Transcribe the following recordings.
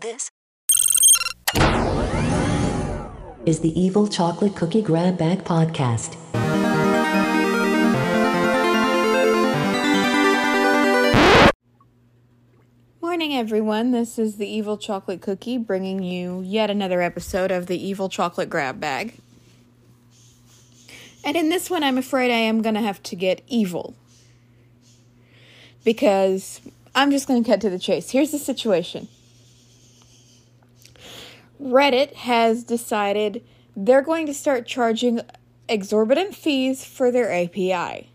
This is the Evil Chocolate Cookie Grab Bag Podcast. Morning, everyone. This is the Evil Chocolate Cookie bringing you yet another episode of the Evil Chocolate Grab Bag. And in this one, I'm afraid I am going to have to get evil. Because I'm just going to cut to the chase. Here's the situation Reddit has decided they're going to start charging exorbitant fees for their API.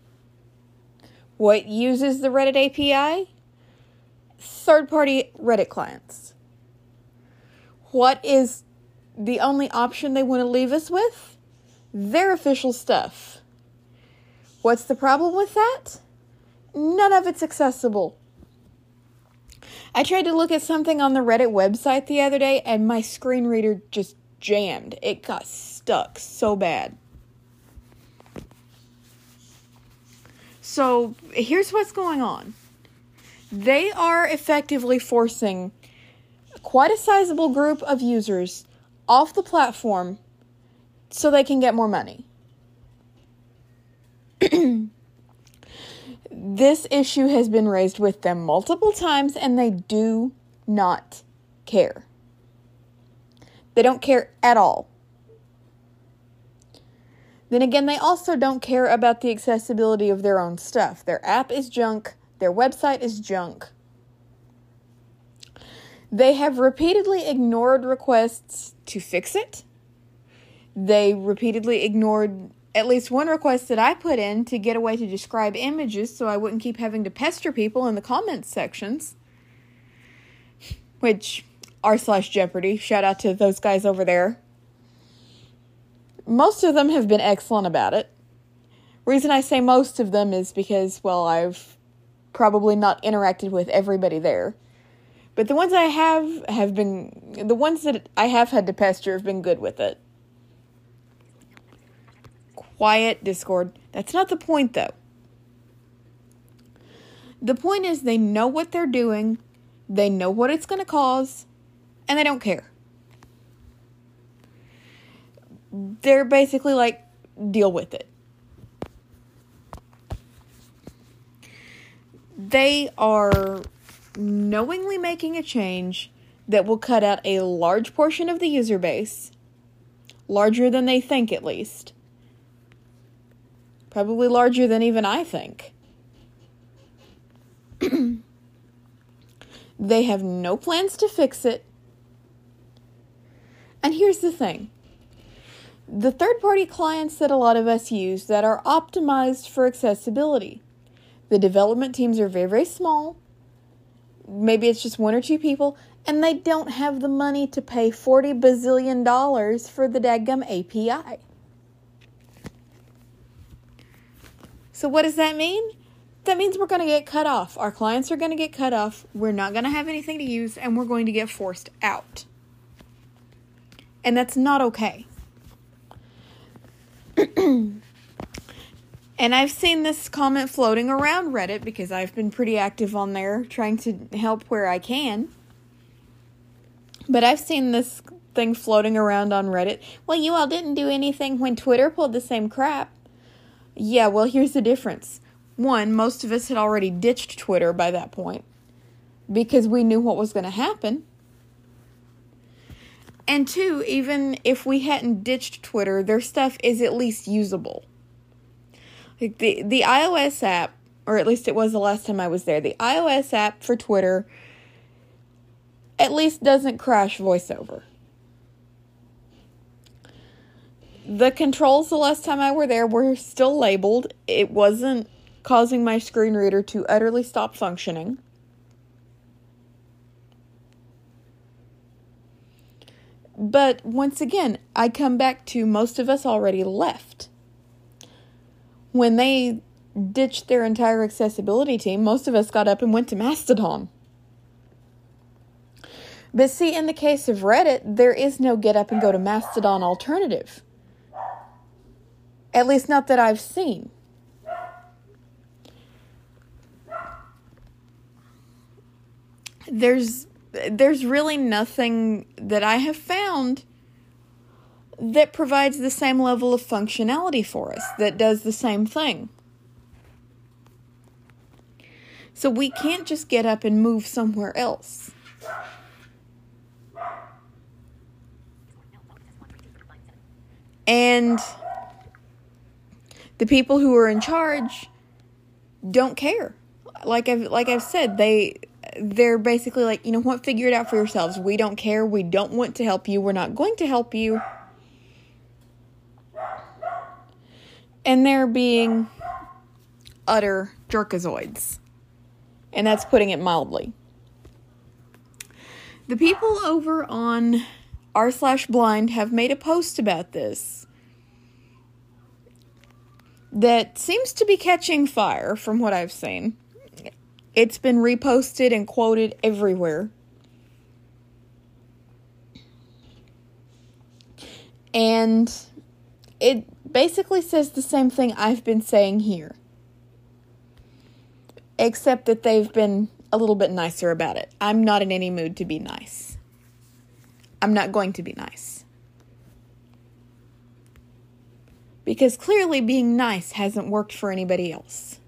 What uses the Reddit API? Third party Reddit clients. What is the only option they want to leave us with? Their official stuff. What's the problem with that? None of it's accessible. I tried to look at something on the Reddit website the other day and my screen reader just jammed. It got stuck so bad. So here's what's going on they are effectively forcing quite a sizable group of users off the platform so they can get more money. this issue has been raised with them multiple times and they do not care. They don't care at all. Then again, they also don't care about the accessibility of their own stuff. Their app is junk, their website is junk. They have repeatedly ignored requests to fix it. They repeatedly ignored at least one request that I put in to get a way to describe images so I wouldn't keep having to pester people in the comments sections. Which r slash Jeopardy. Shout out to those guys over there. Most of them have been excellent about it. Reason I say most of them is because, well, I've probably not interacted with everybody there. But the ones I have have been the ones that I have had to pester have been good with it quiet Discord. That's not the point, though. The point is, they know what they're doing, they know what it's going to cause, and they don't care. They're basically like, deal with it. They are knowingly making a change that will cut out a large portion of the user base, larger than they think at least, Probably larger than even I think. they have no plans to fix it. And here's the thing the third party clients that a lot of us use that are optimized for accessibility. The development teams are very, very small. Maybe it's just one or two people, and they don't have the money to pay 40 bazillion dollars for the dadgum API. So, what does that mean? That means we're going to get cut off. Our clients are going to get cut off. We're not going to have anything to use, and we're going to get forced out. And that's not okay. and I've seen this comment floating around Reddit because I've been pretty active on there trying to help where I can. But I've seen this thing floating around on Reddit. Well, you all didn't do anything when Twitter pulled the same crap. Yeah, well, here's the difference. One, most of us had already ditched Twitter by that point because we knew what was going to happen. And two, even if we hadn't ditched Twitter, their stuff is at least usable. Like the the iOS app, or at least it was the last time I was there, the iOS app for Twitter at least doesn't crash voiceover. The controls the last time I were there were still labeled. It wasn't causing my screen reader to utterly stop functioning. But once again, I come back to most of us already left. When they ditched their entire accessibility team, most of us got up and went to Mastodon. But see, in the case of Reddit, there is no get up and go to Mastodon alternative. At least, not that I've seen. There's there's really nothing that I have found that provides the same level of functionality for us, that does the same thing. So we can't just get up and move somewhere else. And the people who are in charge don't care. Like I've like I've said, they they're basically like, you know what, figure it out for yourselves. We don't care. We don't want to help you. We're not going to help you. And they're being utter jerkazoids. And that's putting it mildly. The people over on r slash blind have made a post about this that seems to be catching fire from what I've seen. It's been reposted and quoted everywhere. And it basically says the same thing I've been saying here. Except that they've been a little bit nicer about it. I'm not in any mood to be nice. I'm not going to be nice. Because clearly being nice hasn't worked for anybody else.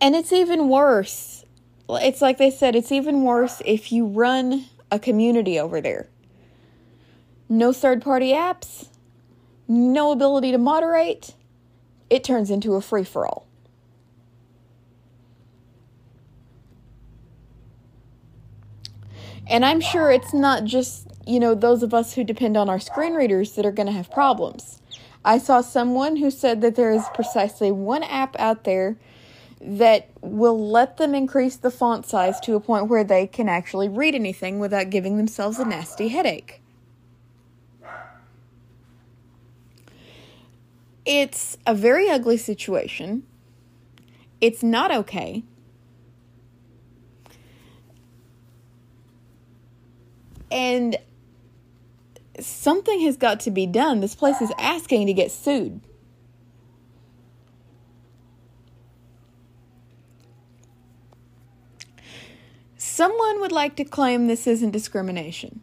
And it's even worse. It's like they said, it's even worse if you run a community over there. No third party apps, no ability to moderate. It turns into a free for all. And I'm sure it's not just, you know, those of us who depend on our screen readers that are going to have problems. I saw someone who said that there is precisely one app out there that will let them increase the font size to a point where they can actually read anything without giving themselves a nasty headache. It's a very ugly situation. It's not okay. And something has got to be done. This place is asking to get sued. Someone would like to claim this isn't discrimination.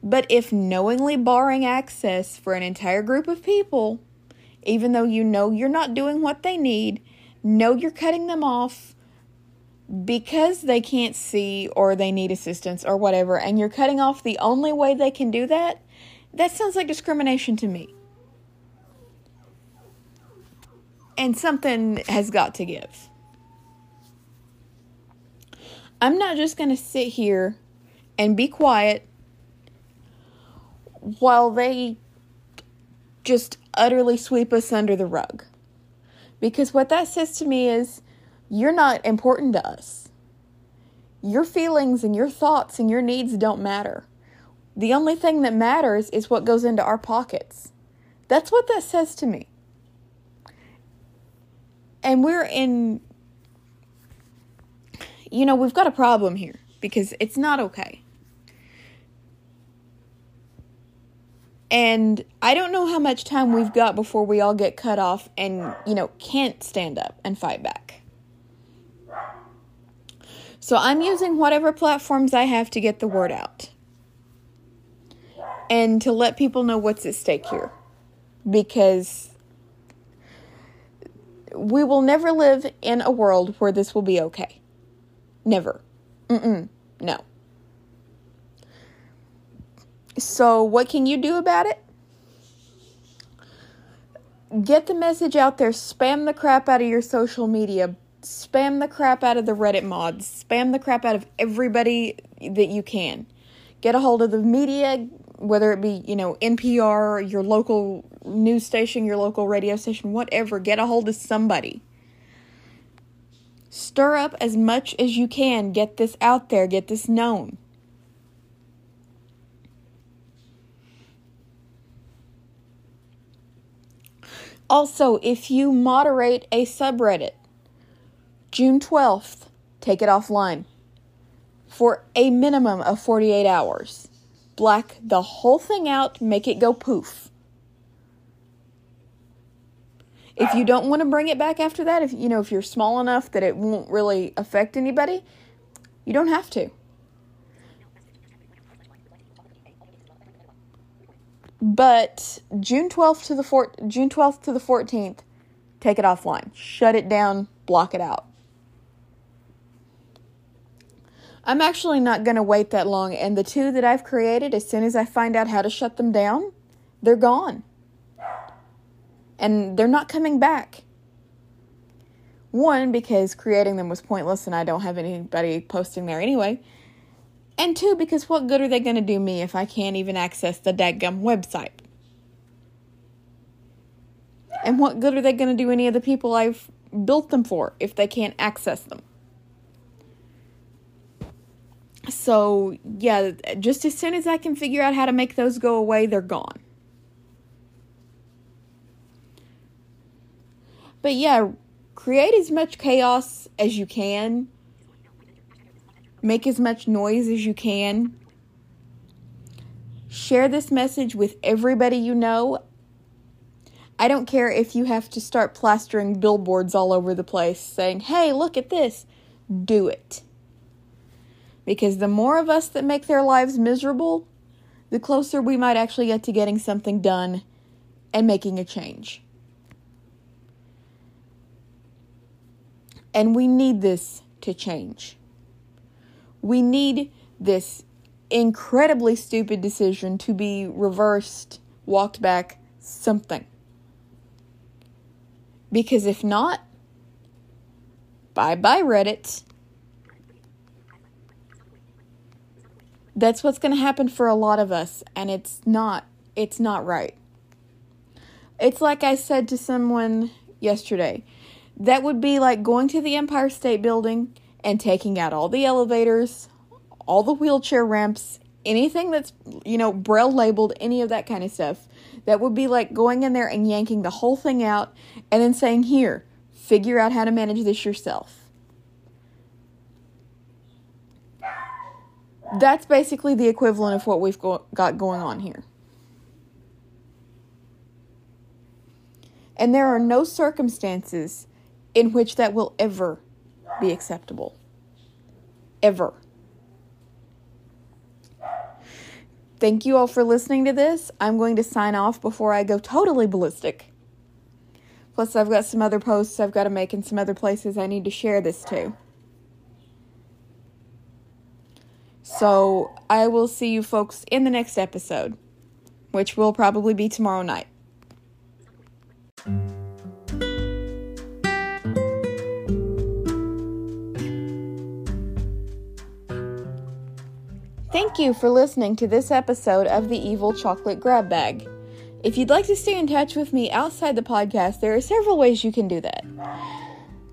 But if knowingly barring access for an entire group of people, even though you know you're not doing what they need, know you're cutting them off because they can't see or they need assistance or whatever, and you're cutting off the only way they can do that, that sounds like discrimination to me. And something has got to give. I'm not just going to sit here and be quiet while they just utterly sweep us under the rug. Because what that says to me is you're not important to us. Your feelings and your thoughts and your needs don't matter. The only thing that matters is what goes into our pockets. That's what that says to me. And we're in you know, we've got a problem here because it's not okay. And I don't know how much time we've got before we all get cut off and, you know, can't stand up and fight back. So I'm using whatever platforms I have to get the word out and to let people know what's at stake here because we will never live in a world where this will be okay. Never. Mm-mm. No. So, what can you do about it? Get the message out there. Spam the crap out of your social media. Spam the crap out of the Reddit mods. Spam the crap out of everybody that you can. Get a hold of the media, whether it be, you know, NPR, your local news station, your local radio station, whatever. Get a hold of somebody. Stir up as much as you can. Get this out there, get this known. Also, if you moderate a subreddit, June 12th, take it offline for a minimum of 48 hours. Black the whole thing out, make it go poof. If you don't want to bring it back after that, if you know if you're small enough that it won't really affect anybody, you don't have to. But June 12th to the 4th, June 12th to the 14th, take it offline. Shut it down, block it out. I'm actually not going to wait that long and the two that I've created as soon as I find out how to shut them down, they're gone. And they're not coming back. One, because creating them was pointless and I don't have anybody posting there anyway. And two, because what good are they going to do me if I can't even access the dadgum website? And what good are they going to do any of the people I've built them for if they can't access them? So, yeah, just as soon as I can figure out how to make those go away, they're gone. But yeah, create as much chaos as you can. Make as much noise as you can. Share this message with everybody you know. I don't care if you have to start plastering billboards all over the place saying, hey, look at this. Do it. Because the more of us that make their lives miserable, the closer we might actually get to getting something done and making a change. And we need this to change. We need this incredibly stupid decision to be reversed, walked back, something. Because if not, bye bye, Reddit. That's what's going to happen for a lot of us, and it's not. It's not right. It's like I said to someone yesterday that would be like going to the Empire State Building and taking out all the elevators, all the wheelchair ramps, anything that's, you know, braille labeled, any of that kind of stuff. That would be like going in there and yanking the whole thing out and then saying, Here, figure out how to manage this yourself. That's basically the equivalent of what we've go- got going on here. And there are no circumstances in which that will ever be acceptable. Ever. Thank you all for listening to this. I'm going to sign off before I go totally ballistic. Plus, I've got some other posts I've got to make in some other places I need to share this to. So, I will see you folks in the next episode, which will probably be tomorrow night. Thank you for listening to this episode of the Evil Chocolate Grab Bag. If you'd like to stay in touch with me outside the podcast, there are several ways you can do that.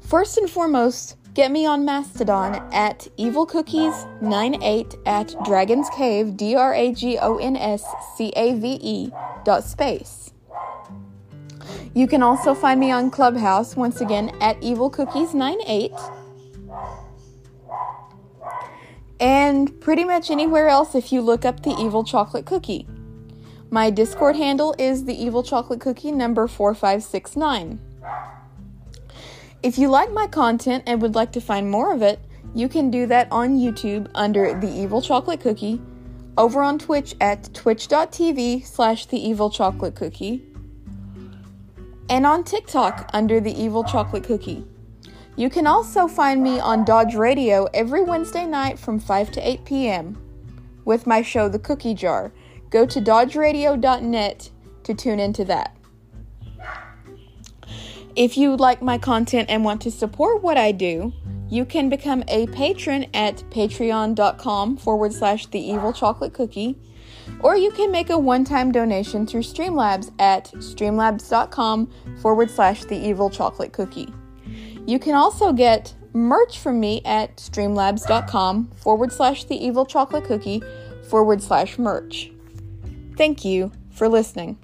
First and foremost, get me on Mastodon at evilcookies98 at Dragon's D R A G O N S C A V E dot space. You can also find me on Clubhouse, once again, at evilcookies98 and pretty much anywhere else if you look up the Evil Chocolate Cookie. My Discord handle is the Evil Chocolate Cookie number 4569. If you like my content and would like to find more of it, you can do that on YouTube under the Evil Chocolate Cookie, over on Twitch at twitch.tv slash the Evil Chocolate Cookie, and on TikTok under the Evil Chocolate Cookie. You can also find me on Dodge Radio every Wednesday night from 5 to 8 p.m. with my show, The Cookie Jar. Go to dodgeradio.net to tune into that. If you like my content and want to support what I do, you can become a patron at patreon.com forward slash the evil chocolate cookie, or you can make a one time donation through Streamlabs at streamlabs.com forward slash the evil chocolate cookie. You can also get merch from me at streamlabs.com forward slash the evil chocolate cookie forward slash merch. Thank you for listening.